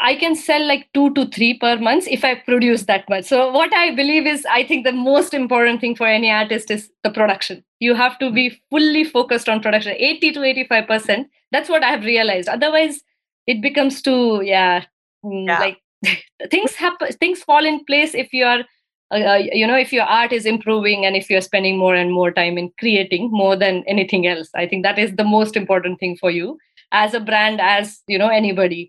I can sell like two to three per month if I produce that much. So, what I believe is, I think the most important thing for any artist is the production. You have to be fully focused on production, 80 to 85%. That's what I have realized. Otherwise, it becomes too, yeah, mm, yeah. like things happen, things fall in place if you are. Uh, uh, you know if your art is improving and if you're spending more and more time in creating more than anything else i think that is the most important thing for you as a brand as you know anybody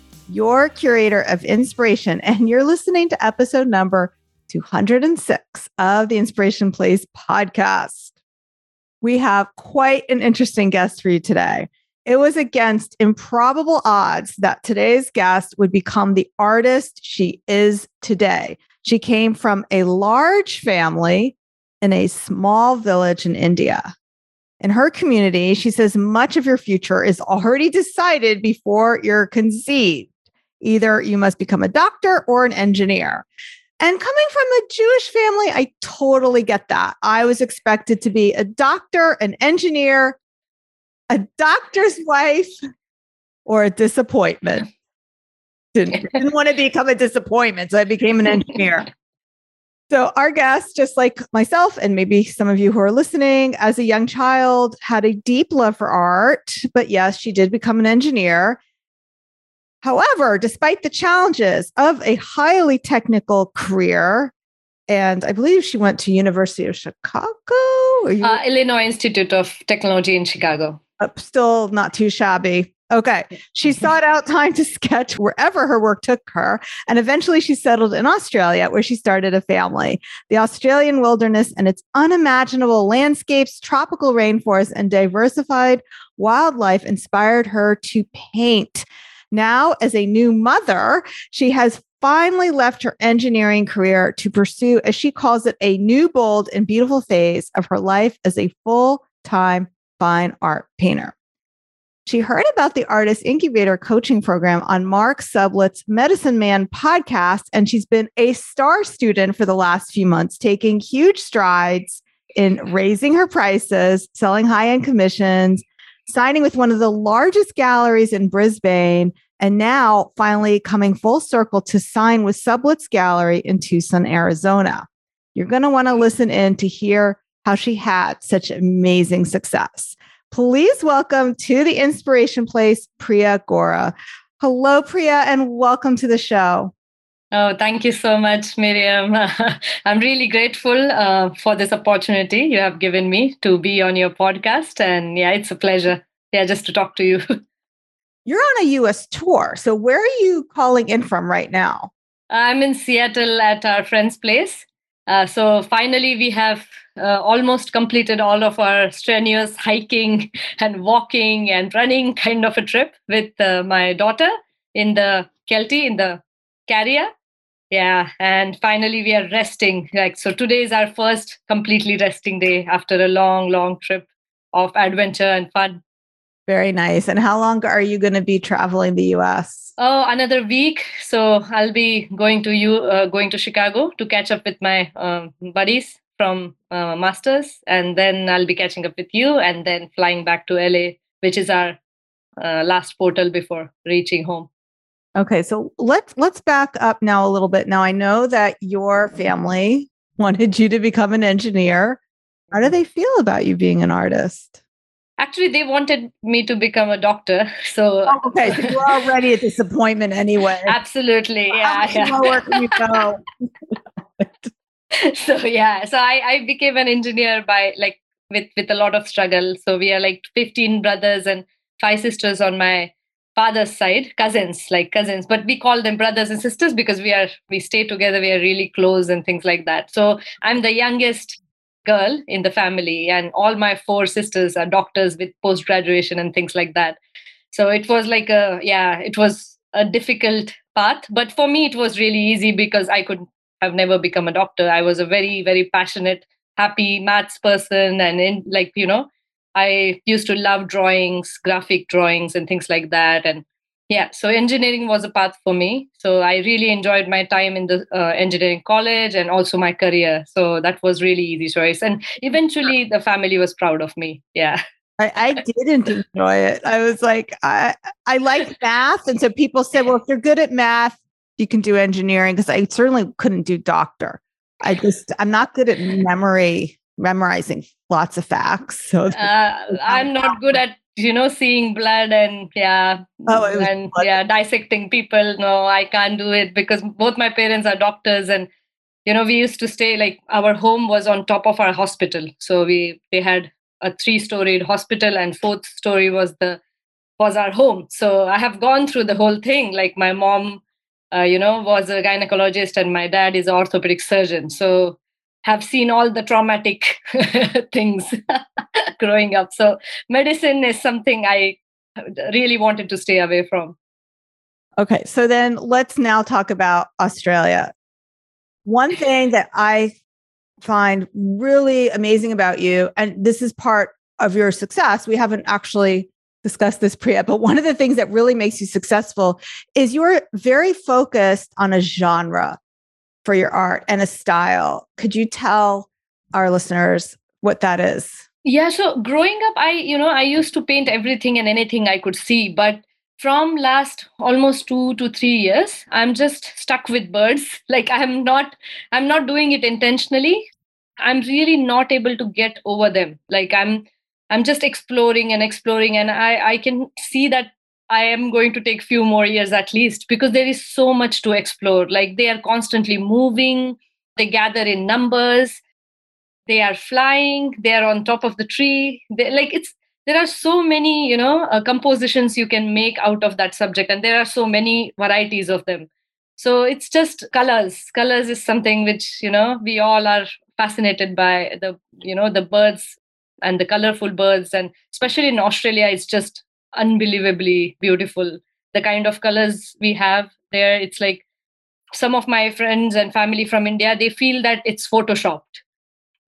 your curator of inspiration, and you're listening to episode number 206 of the Inspiration Place podcast. We have quite an interesting guest for you today. It was against improbable odds that today's guest would become the artist she is today. She came from a large family in a small village in India. In her community, she says much of your future is already decided before you're conceived. Either you must become a doctor or an engineer. And coming from a Jewish family, I totally get that. I was expected to be a doctor, an engineer, a doctor's wife, or a disappointment. Didn't, didn't want to become a disappointment, so I became an engineer. So, our guest, just like myself, and maybe some of you who are listening, as a young child, had a deep love for art. But yes, she did become an engineer. However, despite the challenges of a highly technical career, and I believe she went to University of Chicago, uh, Illinois Institute of Technology in Chicago. Uh, still not too shabby. Okay. She sought out time to sketch wherever her work took her. And eventually she settled in Australia, where she started a family. The Australian wilderness and its unimaginable landscapes, tropical rainforests, and diversified wildlife inspired her to paint. Now, as a new mother, she has finally left her engineering career to pursue, as she calls it, a new, bold, and beautiful phase of her life as a full time fine art painter. She heard about the Artist Incubator coaching program on Mark Sublette's Medicine Man podcast, and she's been a star student for the last few months, taking huge strides in raising her prices, selling high end commissions, signing with one of the largest galleries in Brisbane, and now finally coming full circle to sign with Sublette's Gallery in Tucson, Arizona. You're going to want to listen in to hear how she had such amazing success. Please welcome to the Inspiration Place, Priya Gore. Hello, Priya, and welcome to the show. Oh, thank you so much, Miriam. I'm really grateful uh, for this opportunity you have given me to be on your podcast. And yeah, it's a pleasure. Yeah, just to talk to you. You're on a US tour. So where are you calling in from right now? I'm in Seattle at our friend's place. Uh, so finally, we have uh, almost completed all of our strenuous hiking and walking and running kind of a trip with uh, my daughter in the Kelty, in the carrier yeah and finally we are resting. Like so today is our first completely resting day after a long long trip of adventure and fun. Very nice. And how long are you going to be traveling the us oh another week. So i'll be going to you uh, going to chicago to catch up with my um, buddies from uh, masters. And then i'll be catching up with you and then flying back to la which is our uh, last portal before reaching home Okay, so let's let's back up now a little bit. Now I know that your family wanted you to become an engineer. How do mm-hmm. they feel about you being an artist? Actually, they wanted me to become a doctor. So oh, okay, so you're already a disappointment anyway. Absolutely, yeah. How yeah. can you go? so yeah, so I I became an engineer by like with with a lot of struggle. So we are like 15 brothers and five sisters on my father's side cousins like cousins but we call them brothers and sisters because we are we stay together we are really close and things like that. So i'm the youngest girl in the family and all my four sisters are doctors with post graduation and things like that. So it was like a yeah it was a difficult path but for me it was really easy because i could have never become a doctor. I was a very very passionate happy maths person and in like you know i used to love drawings graphic drawings and things like that. And yeah so engineering was a path for me. So i really enjoyed my time in the uh, engineering college and also my career. So that was really easy choice. And eventually the family was proud of me. Yeah. I, I didn't enjoy it. I was like, I I like math, and so people said, "Well, if you're good at math, you can do engineering." Because I certainly couldn't do doctor. I just I'm not good at memory, memorizing lots of facts. So uh, I'm not good at you know seeing blood and yeah oh, and blood. yeah dissecting people. No, I can't do it because both my parents are doctors and you know we used to stay like our home was on top of our hospital so we they had a three storied hospital and fourth story was the was our home so i have gone through the whole thing like my mom uh, you know was a gynecologist and my dad is an orthopedic surgeon so have seen all the traumatic things growing up. So medicine is something i really wanted to stay away from. Okay so then let's now talk about australia. One thing that i find really amazing about you, and this is part of your success, we haven't actually discussed this pre but one of the things that really makes you successful is you're very focused on a genre for your art and a style. Could you tell our listeners what that is? Yeah, so growing up, I, you know, I used to paint everything and anything I could see, but from last almost two to three years i'm just stuck with birds like i'm not i'm not doing it intentionally i'm really not able to get over them like i'm i'm just exploring and exploring and i i can see that i am going to take few more years at least because there is so much to explore. Like they are constantly moving they gather in numbers they are flying they are on top of the tree. They, like it's there are so many you know uh, compositions you can make out of that subject and there are so many varieties of them. So it's just colors. Colors is something which you know we all are fascinated by the you know the birds and the colorful birds and especially in australia it's just unbelievably beautiful. The kind of colors we have there it's like some of my friends and family from india they feel that it's photoshopped.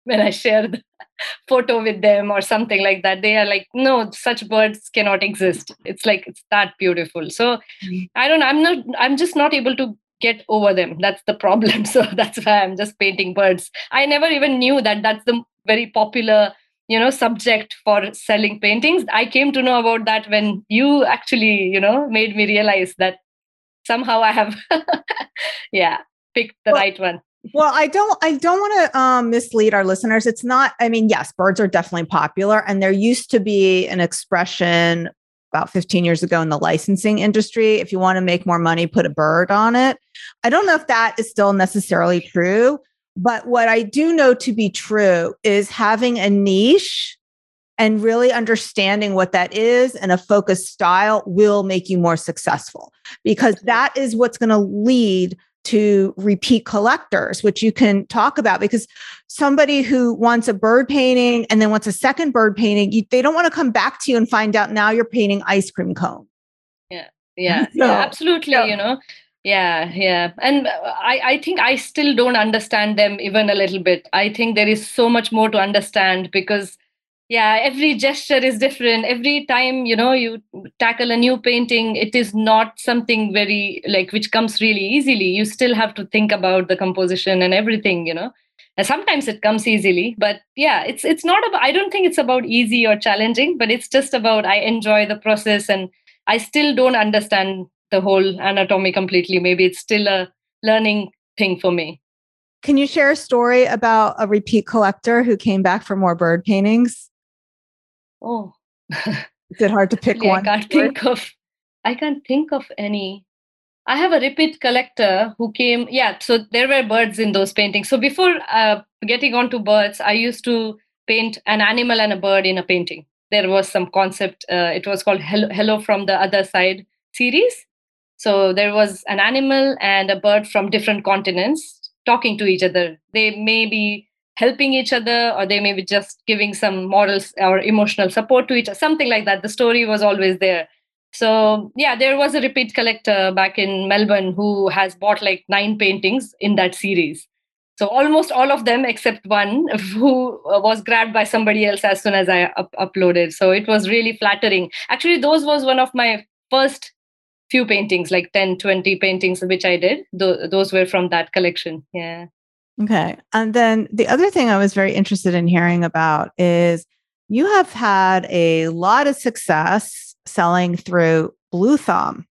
When i share the photo with them or something like that they are like no such birds cannot exist. It's like it's that beautiful. So mm. i don't know i'm not i'm just not able to get over them. That's the problem. So that's why i'm just painting birds. I never even knew that that's the very popular you know subject for selling paintings i came to know about that when you actually you know made me realize that somehow i have yeah picked the well, right one well, I don't I don't want to um, mislead our listeners. It's not I mean, yes, birds are definitely popular and there used to be an expression about 15 years ago in the licensing industry, if you want to make more money, put a bird on it. I don't know if that is still necessarily true, but what I do know to be true is having a niche and really understanding what that is and a focused style will make you more successful because that is what's going to lead to repeat collectors, which you can talk about because somebody who wants a bird painting and then wants a second bird painting, you, they don't want to come back to you and find out now you're painting ice cream cone. Yeah, yeah, so, yeah absolutely. You know, yeah, yeah, and uh, I, I think I still don't understand them even a little bit. I think there is so much more to understand because yeah every gesture is different. Every time you know you tackle a new painting it is not something very like which comes really easily. You still have to think about the composition and everything you know. And sometimes it comes easily but yeah it's it's not about i don't think it's about easy or challenging but it's just about i enjoy the process and i still don't understand the whole anatomy completely maybe it's still a learning thing for me can you share a story about a repeat collector who came back for more bird paintings Oh. Is it hard to pick one? I can't think of I can't think of any. I have a repeat collector who came. Yeah, so there were birds in those paintings. So before uh, getting on to birds, I used to paint an animal and a bird in a painting. There was some concept. Uh, it was called Hello, Hello from the Other Side series. So there was an animal and a bird from different continents talking to each other. They may be helping each other or they may be just giving some moral or emotional support to each other something like that the story was always there So yeah, there was a repeat collector back in Melbourne who has bought like nine paintings in that series. So almost all of them except one who was grabbed by somebody else as soon as I up- uploaded. So it was really flattering. Actually, those was one of my first few paintings, like 10, 20 paintings, which I did. Th- those were from that collection. Yeah. Okay. And then the other thing I was very interested in hearing about is you have had a lot of success selling through Blue Thumb.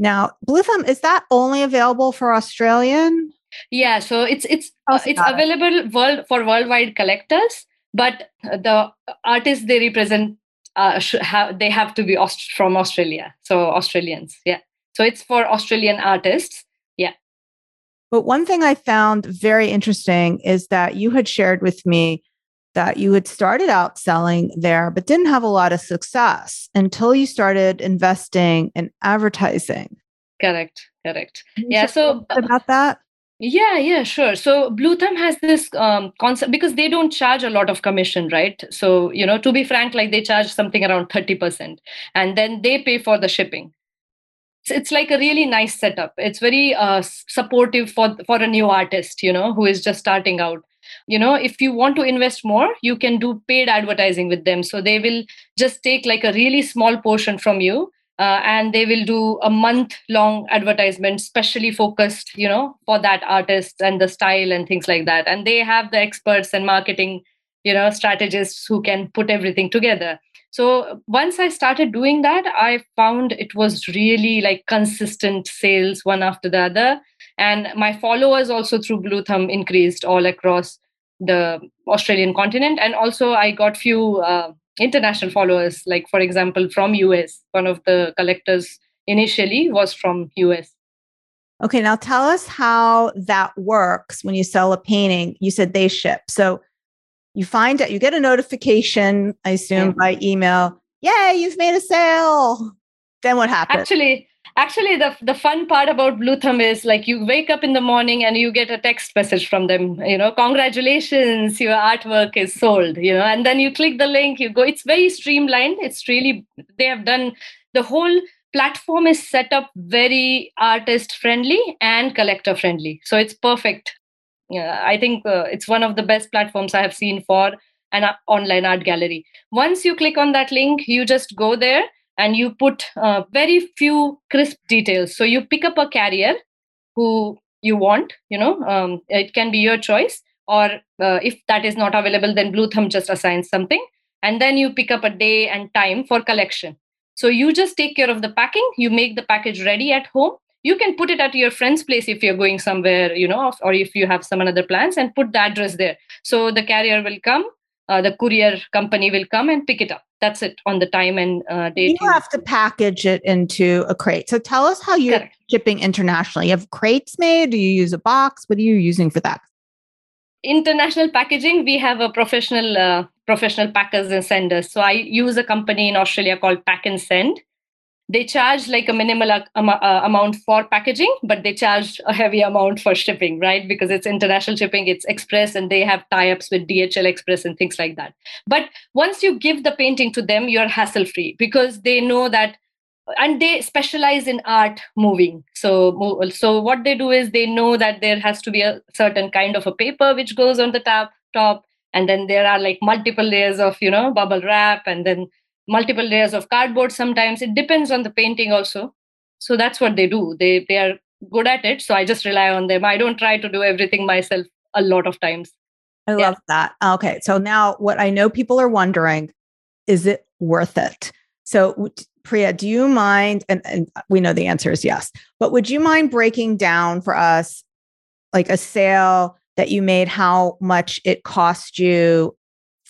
Now, Blue Thumb is that only available for Australian? Yeah, so it's it's uh, it's available world for worldwide collectors, but the artists they represent uh, have they have to be Aust- from Australia, so Australians. Yeah, so it's for Australian artists. Yeah. But one thing I found very interesting is that you had shared with me that you had started out selling there, but didn't have a lot of success until you started investing in advertising. Correct, correct. Yeah. So about that. Yeah, yeah, sure. So Blue Thumb has this um, concept because they don't charge a lot of commission, right? So, you know, to be frank, like they charge something around 30% and then they pay for the shipping. So it's like a really nice setup. It's very uh, supportive for for a new artist, you know, who is just starting out you know if you want to invest more you can do paid advertising with them so they will just take like a really small portion from you uh, and they will do a month long advertisement specially focused you know for that artist and the style and things like that. And they have the experts and marketing you know strategists who can put everything together. So once i started doing that i found it was really like consistent sales one after the other. And my followers also through blue thumb increased all across the australian continent. And also i got few uh, international followers like for example from us one of the collectors initially was from us okay now tell us how that works when you sell a painting. You said they ship. So you find out you get a notification i assume yeah. by email yay you've made a sale. Then what happens? Actually actually the the fun part about blue thumb is like you wake up in the morning and you get a text message from them you know congratulations your artwork is sold you know and then you click the link you go it's very streamlined it's really they have done the whole platform is set up very artist friendly and collector friendly so it's perfect. Yeah i think uh, it's one of the best platforms i have seen for an online art gallery. Once you click on that link you just go there and you put uh, very few crisp details. So you pick up a carrier who you want you know um, it can be your choice or uh, if that is not available then blue thumb just assigns something and then you pick up a day and time for collection. So you just take care of the packing you make the package ready at home. You can put it at your friend's place if you're going somewhere you know or if you have some other plans and put the address there. So the carrier will come uh, the courier company will come and pick it up that's it on the time and uh, date. You have to package it into a crate. So tell us how you're Correct. shipping internationally. You have crates made? Do you use a box? What are you using for that? International packaging, we have a professional uh, professional packers and senders. So I use a company in Australia called Pack and Send they charge like a minimal uh, amount for packaging but they charge a heavy amount for shipping right? Because it's international shipping it's express and they have tie-ups with dhl express and things like that. But once you give the painting to them you're hassle free because they know that and they specialize in art moving. So so what they do is they know that there has to be a certain kind of a paper which goes on the top top and then there are like multiple layers of you know bubble wrap and then multiple layers of cardboard sometimes. It depends on the painting also. So that's what they do. They they are good at it. So i just rely on them. I don't try to do everything myself a lot of times. I yeah. love that. Okay so now what i know people are wondering is it worth it? So priya do you mind and, and we know the answer is yes but would you mind breaking down for us like a sale that you made how much it cost you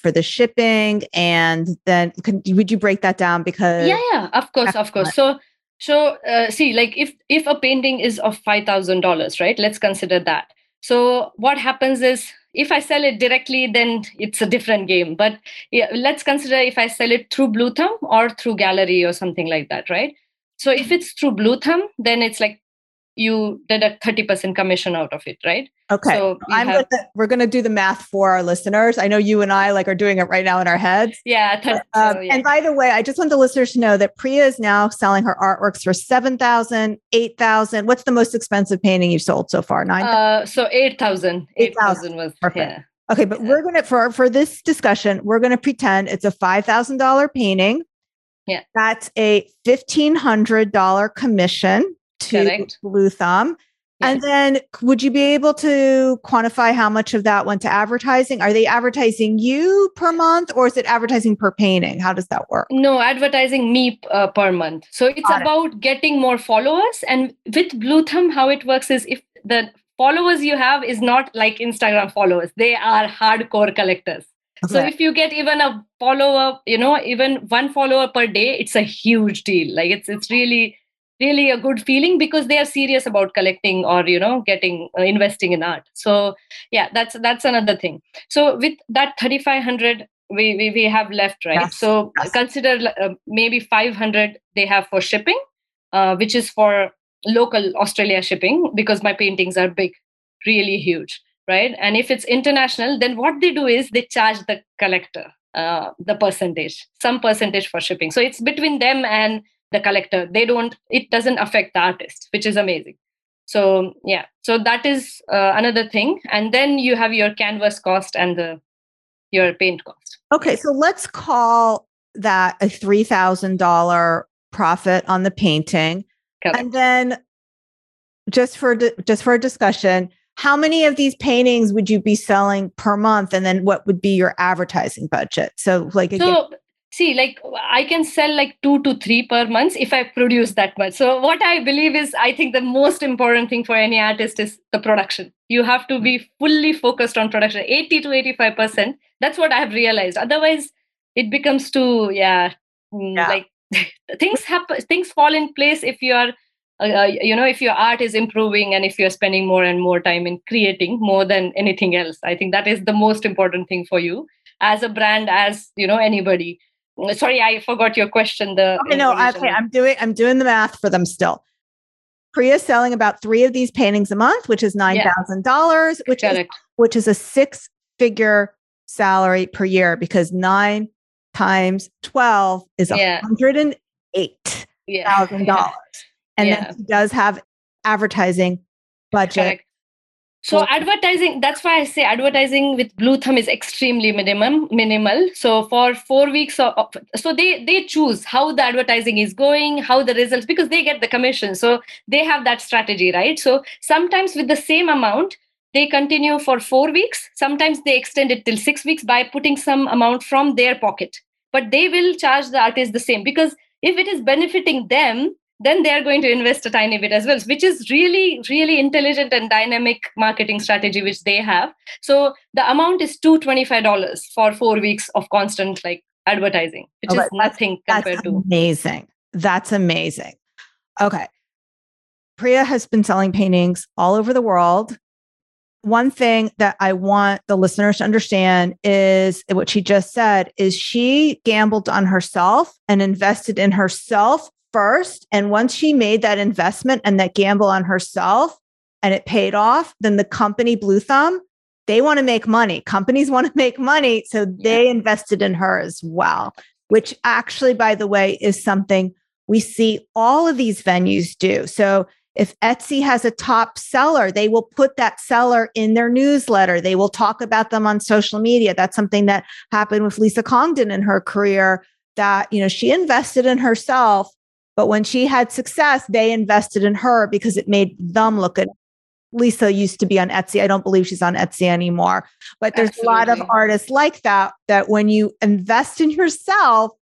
for the shipping and then can, would you break that down because yeah yeah of course of course. So so uh, see like if if a painting is of $5000 right let's consider that. So what happens is if i sell it directly then it's a different game. But yeah, let's consider if i sell it through blue thumb or through gallery or something like that right? So if it's through blue thumb then it's like you deduct 30% commission out of it, right? Okay. So I'm have, gonna, we're going to do the math for our listeners. I know you and I like are doing it right now in our heads. Yeah, th- um, so, yeah. And by the way, I just want the listeners to know that Priya is now selling her artworks for 7,000, 8,000. What's the most expensive painting you've sold so far? 9? Uh, so 8,000. 8,000 was perfect. Yeah. Okay, but yeah. we're going to for for this discussion, we're going to pretend it's a $5,000 painting. Yeah. That's a $1,500 commission to Correct. Blue Thumb. Yes. And then would you be able to quantify how much of that went to advertising? Are they advertising you per month or is it advertising per painting? How does that work? No, advertising me uh, per month. So it's Got about it. getting more followers. And with Blue Thumb, how it works is if the followers you have is not like Instagram followers, they are hardcore collectors. Okay. So if you get even a follower, you know, even one follower per day, it's a huge deal. Like it's it's really really a good feeling because they are serious about collecting or you know getting uh, investing in art. So yeah that's that's another thing. So with that 3500 we, we, we have left right? Yes. so yes. consider uh, maybe 500 they have for shipping uh, which is for local australia shipping because my paintings are big really huge right? And if it's international then what they do is they charge the collector uh, the percentage some percentage for shipping. So it's between them and the collector. They don't it doesn't affect the artist which is amazing. So yeah. So that is uh, another thing. And then you have your canvas cost and the your paint cost. Okay so let's call that a $3000 profit on the painting. Correct. and then just for just for a discussion how many of these paintings would you be selling per month? And then what would be your advertising budget? So like again, so see like i can sell like two to three per month if i produce that much. So what i believe is i think the most important thing for any artist is the production. You have to be fully focused on production. 80 to 85 percent that's what i have realized. Otherwise it becomes too yeah, mm, yeah. like things happen things fall in place if you are uh, uh, you know if your art is improving and if you're spending more and more time in creating more than anything else. I think that is the most important thing for you as a brand as you know anybody Mm, sorry i forgot your question the okay no okay i'm doing i'm doing the math for them still priya is selling about three of these paintings a month which is $9000 yeah. which Correct. is which is a six figure salary per year because nine times 12 is yeah. $108000 yeah. and yeah. then he does have advertising budget Correct. So advertising, that's why I say advertising with Blue Thumb is extremely minimum, minimal. So for four weeks, of, so they they choose how the advertising is going, how the results, because they get the commission. So they have that strategy, right? So sometimes with the same amount, they continue for four weeks. Sometimes they extend it till six weeks by putting some amount from their pocket. But they will charge the artist the same because if it is benefiting them, then they are going to invest a tiny bit as well which is really really intelligent and dynamic marketing strategy which they have. So the amount is $225 for four weeks of constant like advertising which is nothing compared that's to amazing. That's amazing. Okay. Priya has been selling paintings all over the world. One thing that I want the listeners to understand is what she just said is she gambled on herself and invested in herself first. And once she made that investment and that gamble on herself and it paid off, then the company Blue Thumb, they want to make money. Companies want to make money. So they invested in her as well, which actually, by the way, is something we see all of these venues do. So if Etsy has a top seller, they will put that seller in their newsletter. They will talk about them on social media. That's something that happened with Lisa Congdon in her career that, you know, she invested in herself but when she had success, they invested in her because it made them look good. Lisa used to be on Etsy. I don't believe she's on Etsy anymore. But there's Absolutely. a lot of artists like that, that when you invest in yourself,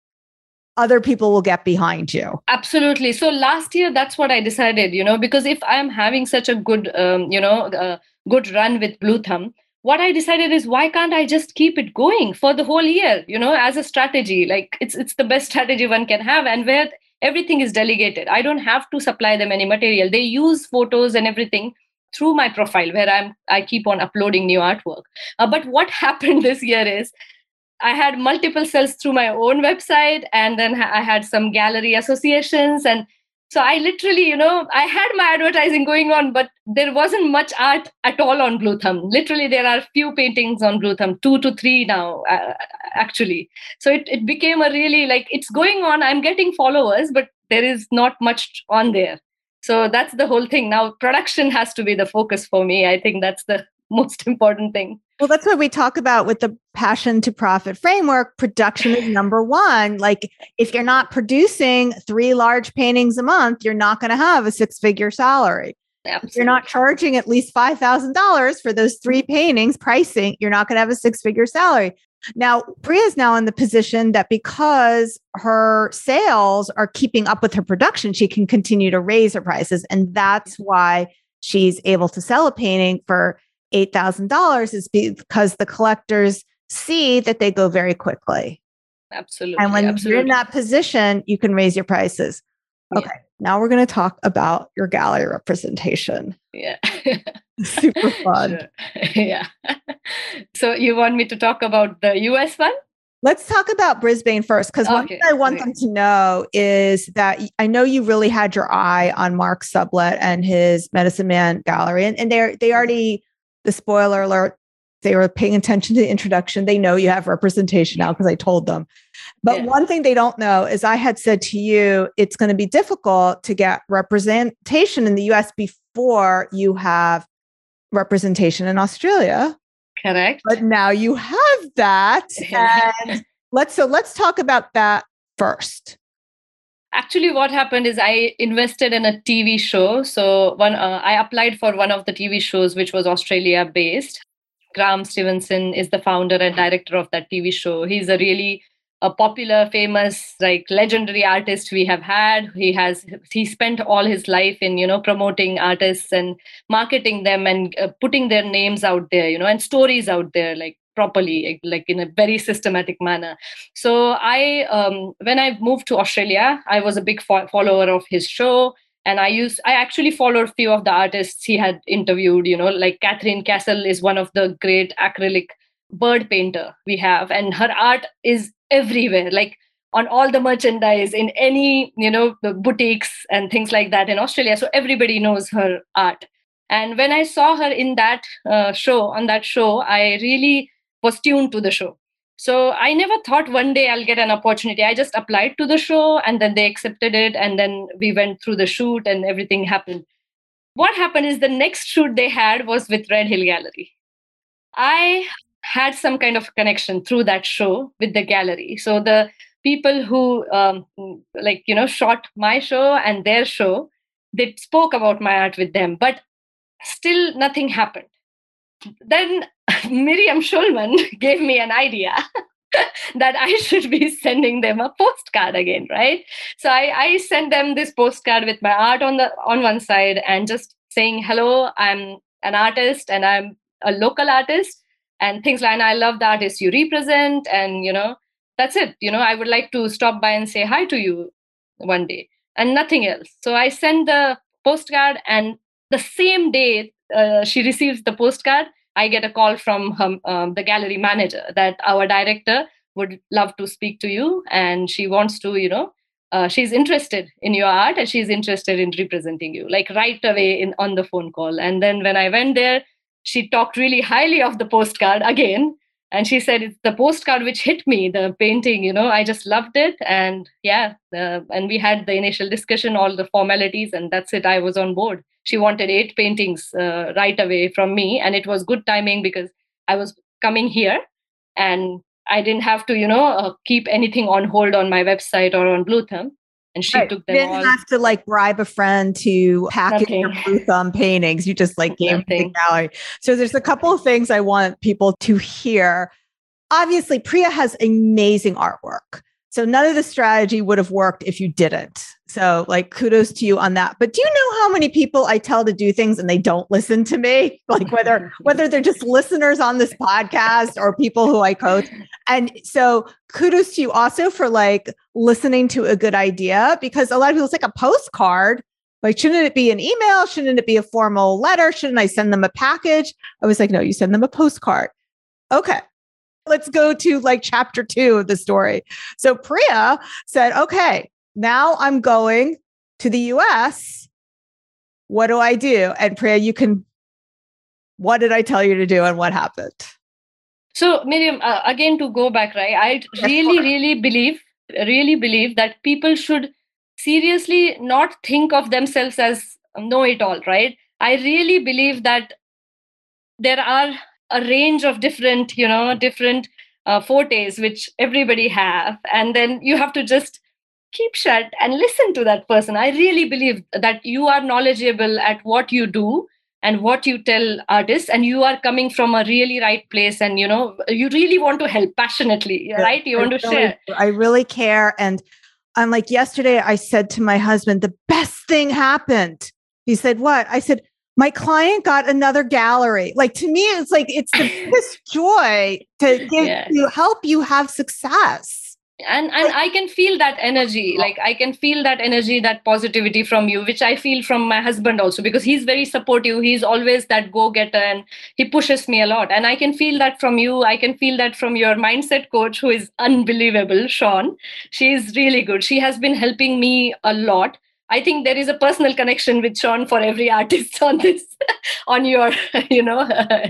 other people will get behind you. Absolutely. So last year, that's what I decided, you know, because if I'm having such a good, um, you know, uh, good run with Blue Thumb, what I decided is why can't I just keep it going for the whole year, you know, as a strategy? Like it's it's the best strategy one can have, and where everything is delegated. I don't have to supply them any material. They use photos and everything through my profile where i'm i keep on uploading new artwork. Uh, but what happened this year is i had multiple sales through my own website and then i had some gallery associations and So I literally, you know, I had my advertising going on, but there wasn't much art at all on Blue Thumb. Literally, there are few paintings on Blue Thumb, two to three now, uh, actually. So it, it became a really like it's going on. I'm getting followers, but there is not much on there. So that's the whole thing. Now, production has to be the focus for me. I think that's the most important thing. Well, that's what we talk about with the passion to profit framework. Production is number one. Like, if you're not producing three large paintings a month, you're not going to have a six figure salary. Absolutely. If you're not charging at least $5,000 for those three paintings pricing, you're not going to have a six figure salary. Now, Priya is now in the position that because her sales are keeping up with her production, she can continue to raise her prices. And that's why she's able to sell a painting for $8,000 is because the collectors see that they go very quickly. Absolutely. And when absolutely. you're in that position, you can raise your prices. Okay. Yeah. Now we're going to talk about your gallery representation. Yeah. Super fun. Yeah. So you want me to talk about the US one? Let's talk about Brisbane first, because okay. one thing I want okay. them to know is that I know you really had your eye on Mark Sublette and his Medicine Man gallery, and, and they they already the spoiler alert they were paying attention to the introduction. They know you have representation now because I told them. But yeah. one thing they don't know is I had said to you, it's going to be difficult to get representation in the US before you have representation in Australia. Correct. But now you have that. and let's so let's talk about that first actually what happened is i invested in a tv show. So one uh, i applied for one of the tv shows which was australia based graham stevenson is the founder and director of that tv show. He's a really a popular famous like legendary artist we have had. He has he spent all his life in you know promoting artists and marketing them and uh, putting their names out there you know and stories out there like properly like in a very systematic manner. So i um, when i moved to australia i was a big fo- follower of his show and i used i actually followed a few of the artists he had interviewed you know like catherine castle is one of the great acrylic bird painter we have and her art is everywhere like on all the merchandise in any you know the boutiques and things like that in australia so everybody knows her art. And when i saw her in that uh, show on that show i really was tuned to the show. So I never thought one day I'll get an opportunity. I just applied to the show and then they accepted it. And then we went through the shoot and everything happened. What happened is the next shoot they had was with Red Hill Gallery. I had some kind of connection through that show with the gallery. So the people who um, like you know shot my show and their show, they spoke about my art with them, but still nothing happened then Miriam Schulman gave me an idea that I should be sending them a postcard again, right? So I, I sent them this postcard with my art on the on one side and just saying, hello, I'm an artist and I'm a local artist and things like I love the artists you represent and you know, that's it. You know, I would like to stop by and say hi to you one day and nothing else. So I sent the postcard and the same day uh, she receives the postcard, I get a call from her, um, the gallery manager that our director would love to speak to you and she wants to, you know, uh, she's interested in your art and she's interested in representing you, like right away in on the phone call. And then when I went there, she talked really highly of the postcard again and she said it's the postcard which hit me the painting you know i just loved it. And yeah and we had the initial discussion all the formalities and that's it i was on board. She wanted eight paintings uh, right away from me and it was good timing because i was coming here and i didn't have to you know uh, keep anything on hold on my website or on blue thumb and she right. took them you didn't all. have to like bribe a friend to package your blue thumb paintings you just like gave the gallery so there's a couple of things i want people to hear obviously priya has amazing artwork so none of the strategy would have worked if you didn't. So like kudos to you on that. But do you know how many people I tell to do things and they don't listen to me? Like whether whether they're just listeners on this podcast or people who I coach. And so kudos to you also for like listening to a good idea because a lot of people it's like a postcard. Like, shouldn't it be an email? Shouldn't it be a formal letter? Shouldn't I send them a package? I was like, no, you send them a postcard. Okay let's go to like chapter two of the story. So Priya said, okay, now I'm going to the US, what do I do? And Priya, you can, what did I tell you to do and what happened? So, Miriam, uh, again, to go back, right? I really, really believe, really believe that people should seriously not think of themselves as know it all, right? I really believe that there are a range of different, you know, different uh, fortes which everybody have, and then you have to just keep shut and listen to that person. I really believe that you are knowledgeable at what you do and what you tell artists and you are coming from a really right place and you know you really want to help passionately right? You want to really, share. i really care and i'm like yesterday i said to my husband the best thing happened. He said what? I said my client got another gallery. Like to me it's like it's the biggest joy to give yeah. to help you have success and and i can feel that energy like i can feel that energy that positivity from you which i feel from my husband also because he's very supportive. He's always that go getter and he pushes me a lot. And i can feel that from you. I can feel that from your mindset coach who is unbelievable sean. She's really good. She has been helping me a lot. I think there is a personal connection with Sean for every artist on this, on your, you know,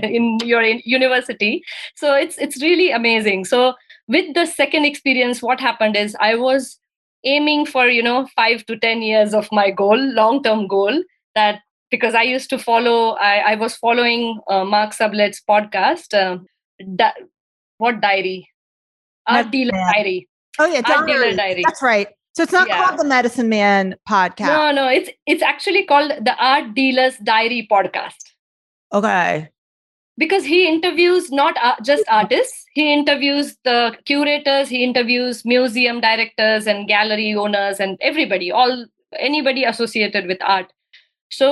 in your university. So it's it's really amazing. So with the second experience what happened is i was aiming for you know 5 to 10 years of my goal long term goal that because i used to follow i, I was following uh, mark Sublette's podcast uh, da- what diary? Art dealer Man. diary. Oh yeah art dealer diary. That's right. So it's not yeah. called the medicine man podcast. No no it's it's actually called the art dealers diary podcast. Okay because he interviews not just artists. He interviews the curators he interviews museum directors and gallery owners and everybody all anybody associated with art. So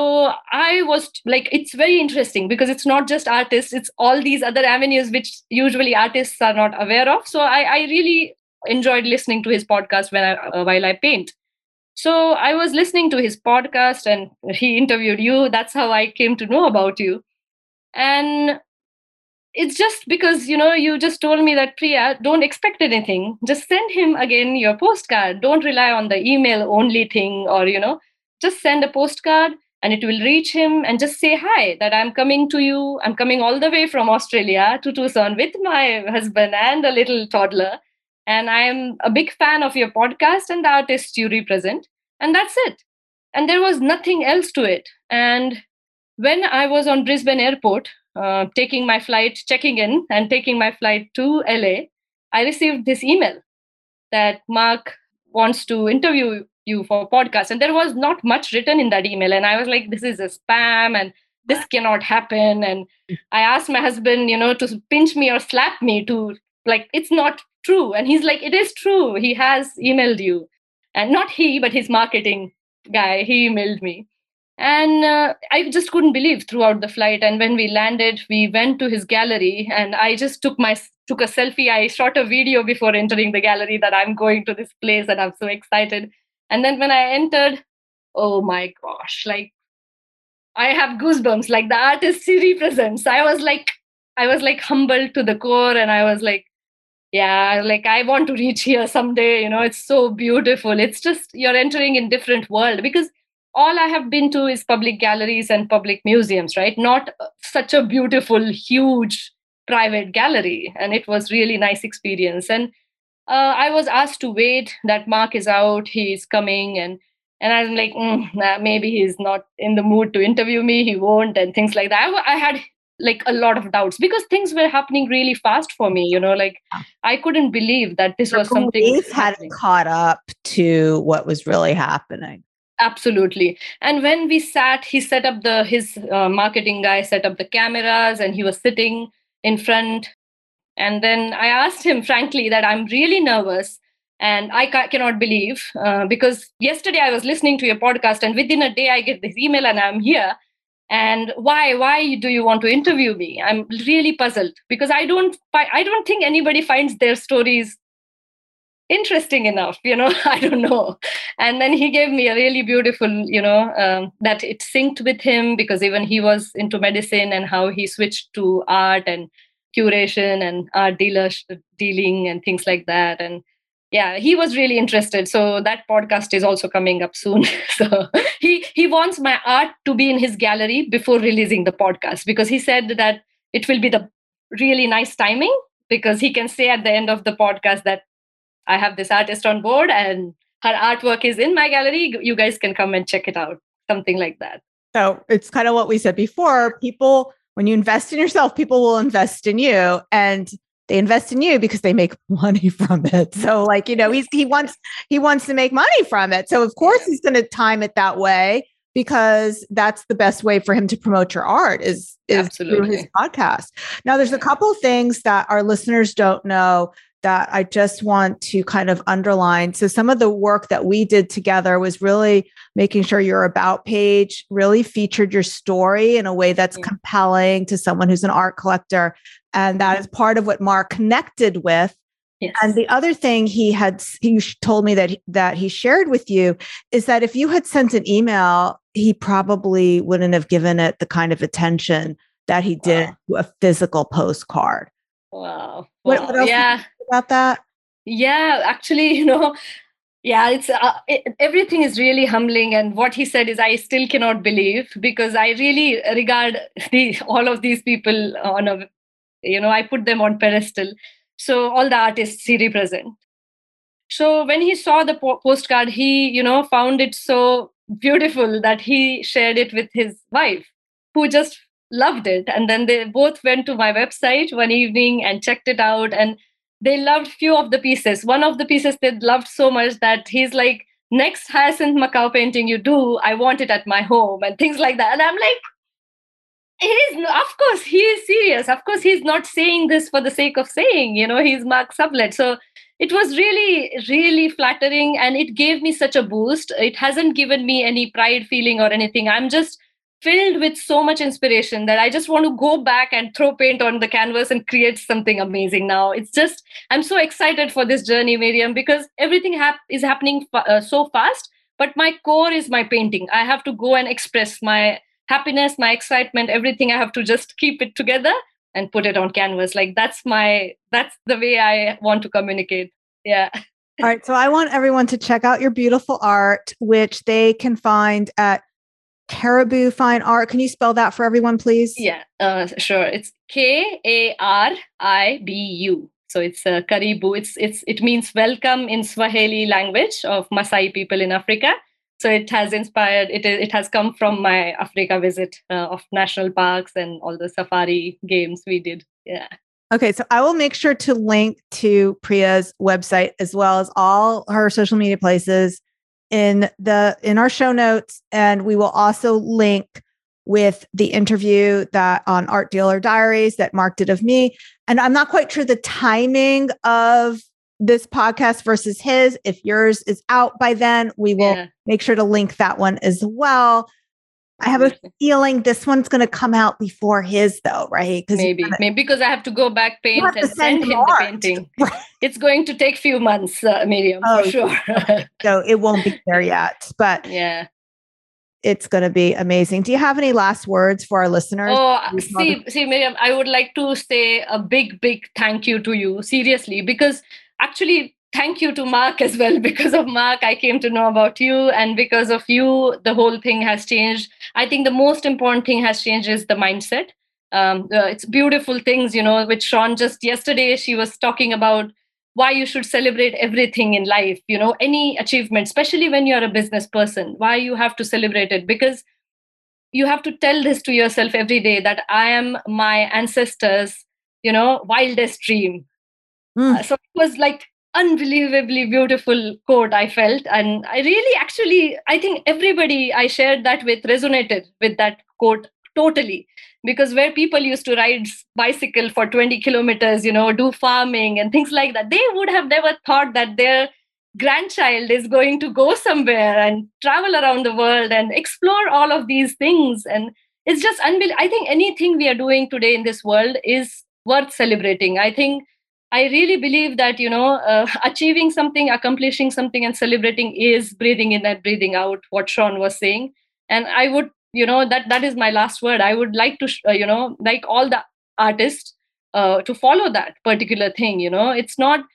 i was like it's very interesting because it's not just artists it's all these other avenues which usually artists are not aware of. So i, I really enjoyed listening to his podcast when I, uh, while i paint. So i was listening to his podcast and he interviewed you. That's how i came to know about you and it's just because you know you just told me that priya don't expect anything. Just send him again your postcard. Don't rely on the email only thing or you know just send a postcard and it will reach him and just say hi that i'm coming to you. I'm coming all the way from australia to tucson with my husband and a little toddler. And i am a big fan of your podcast and the artist you represent and that's it. And there was nothing else to it. And when I was on Brisbane airport, uh, taking my flight, checking in, and taking my flight to LA, I received this email that Mark wants to interview you for a podcast. And there was not much written in that email. And I was like, this is a spam and this cannot happen. And I asked my husband, you know, to pinch me or slap me to like, it's not true. And he's like, it is true. He has emailed you. And not he, but his marketing guy, he emailed me and uh, i just couldn't believe throughout the flight. And when we landed we went to his gallery. And i just took my took a selfie. I shot a video before entering the gallery that i'm going to this place and i'm so excited. And then when i entered oh my gosh like i have goosebumps. Like the artist he represents i was like i was like humbled to the core and i was like yeah like i want to reach here someday. You know it's so beautiful. It's just you're entering in different world because all I have been to is public galleries and public museums, right? Not such a beautiful, huge private gallery. And it was really nice experience. And uh, I was asked to wait that Mark is out, he's coming. And and I'm like, mm, nah, maybe he's not in the mood to interview me, he won't, and things like that. I, I had like a lot of doubts because things were happening really fast for me you know like i couldn't believe that this was something hadn't caught up to what was really happening absolutely. And when we sat he set up the his uh, marketing guy set up the cameras and he was sitting in front. And then i asked him frankly that i'm really nervous and i ca- cannot believe uh, because yesterday i was listening to your podcast and within a day i get this email and i'm here. And why why do you want to interview me? I'm really puzzled because i don't i don't think anybody finds their stories interesting enough you know i don't know. And then he gave me a really beautiful you know um, that it synced with him because even he was into medicine and how he switched to art and curation and art dealer dealing and things like that. And yeah he was really interested. So that podcast is also coming up soon. So he he wants my art to be in his gallery before releasing the podcast because he said that it will be the really nice timing because he can say at the end of the podcast that i have this artist on board and her artwork is in my gallery you guys can come and check it out something like that so it's kind of what we said before people when you invest in yourself people will invest in you and they invest in you because they make money from it. So like, you know, he's he wants he wants to make money from it. So of course he's going to time it that way because that's the best way for him to promote your art is is Absolutely. through his podcast. Now there's a couple things that our listeners don't know that I just want to kind of underline. So some of the work that we did together was really making sure your about page really featured your story in a way that's compelling to someone who's an art collector and that is part of what Mark connected with. Yes. And the other thing he had he told me that that he shared with you is that if you had sent an email, he probably wouldn't have given it the kind of attention that he did wow. to a physical postcard. Wow. What, yeah. About that? Yeah, actually, you know, yeah, it's uh, it, everything is really humbling, and what he said is I still cannot believe because I really regard the all of these people on a you know i put them on pedestal. So all the artists he represent. So when he saw the po- postcard he you know found it so beautiful that he shared it with his wife who just loved it. And then they both went to my website one evening and checked it out and they loved few of the pieces. One of the pieces they loved so much that he's like next hyacinth macaw painting you do i want it at my home and things like that. And i'm like he is of course he is serious. Of course he's not saying this for the sake of saying you know he's mark Sublette. so it was really really flattering and it gave me such a boost. It hasn't given me any pride feeling or anything. I'm just filled with so much inspiration that i just want to go back and throw paint on the canvas and create something amazing now. It's just i'm so excited for this journey miriam because everything hap- is happening fa- uh, so fast but my core is my painting. I have to go and express my happiness my excitement everything. I have to just keep it together and put it on canvas. Like that's my that's the way i want to communicate. Yeah. All right so i want everyone to check out your beautiful art which they can find at Karibu fine art. Can you spell that for everyone please? Yeah uh, sure. It's k-a-r-i-b-u so it's uh, Karibu. It's it's it means welcome in swahili language of Maasai people in africa. So it has inspired it, it has come from my africa visit uh, of national parks and all the safari games we did. Yeah. Okay so i will make sure to link to priya's website as well as all her social media places in the in our show notes and we will also link with the interview that on art dealer diaries that mark did of me and i'm not quite sure the timing of this podcast versus his. If yours is out by then, we will yeah. make sure to link that one as well. I have a feeling this one's going to come out before his, though, right? Maybe, gonna, maybe because I have to go back paint and send him the painting. It's going to take few months, uh, Miriam, oh, for sure. so it won't be there yet, but yeah, it's going to be amazing. Do you have any last words for our listeners? Oh, see, see, Miriam, I would like to say a big, big thank you to you, seriously, because actually thank you to mark as well. Because of mark i came to know about you. And because of you the whole thing has changed. I think the most important thing has changed is the mindset. Um, uh, it's beautiful things you know which sean just yesterday she was talking about why you should celebrate everything in life you know any achievement especially when you're a business person why you have to celebrate it. Because you have to tell this to yourself every day that i am my ancestors you know wildest dream. Mm. Uh, so it was like unbelievably beautiful quote I felt. And I really actually, I think everybody I shared that with resonated with that quote totally. Because where people used to ride bicycle for 20 kilometers, you know, do farming and things like that, they would have never thought that their grandchild is going to go somewhere and travel around the world and explore all of these things. And it's just unbelievable. I think anything we are doing today in this world is worth celebrating. I think I really believe that you know uh, achieving something, accomplishing something, and celebrating is breathing in and breathing out. What Sean was saying, and I would you know that that is my last word. I would like to uh, you know like all the artists uh, to follow that particular thing. You know, it's not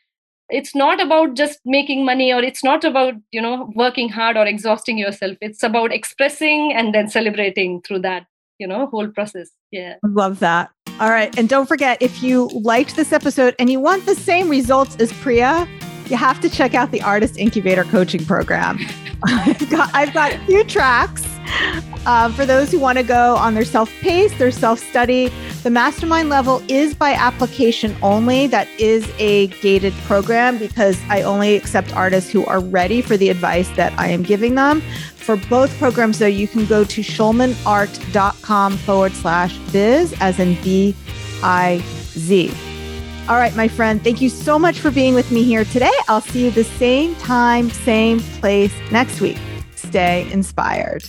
it's not about just making money or it's not about you know working hard or exhausting yourself it's about expressing and then celebrating through that you know whole process yeah love that all right and don't forget if you liked this episode and you want the same results as priya you have to check out the artist incubator coaching program. I've got I've got a few tracks uh, for those who want to go on their self pace, their self study. The mastermind level is by application only. That is a gated program because I only accept artists who are ready for the advice that I am giving them. For both programs, though, you can go to schulmanart.com forward slash biz, as in B I Z. All right, my friend, thank you so much for being with me here today. I'll see you the same time, same place next week. Stay inspired.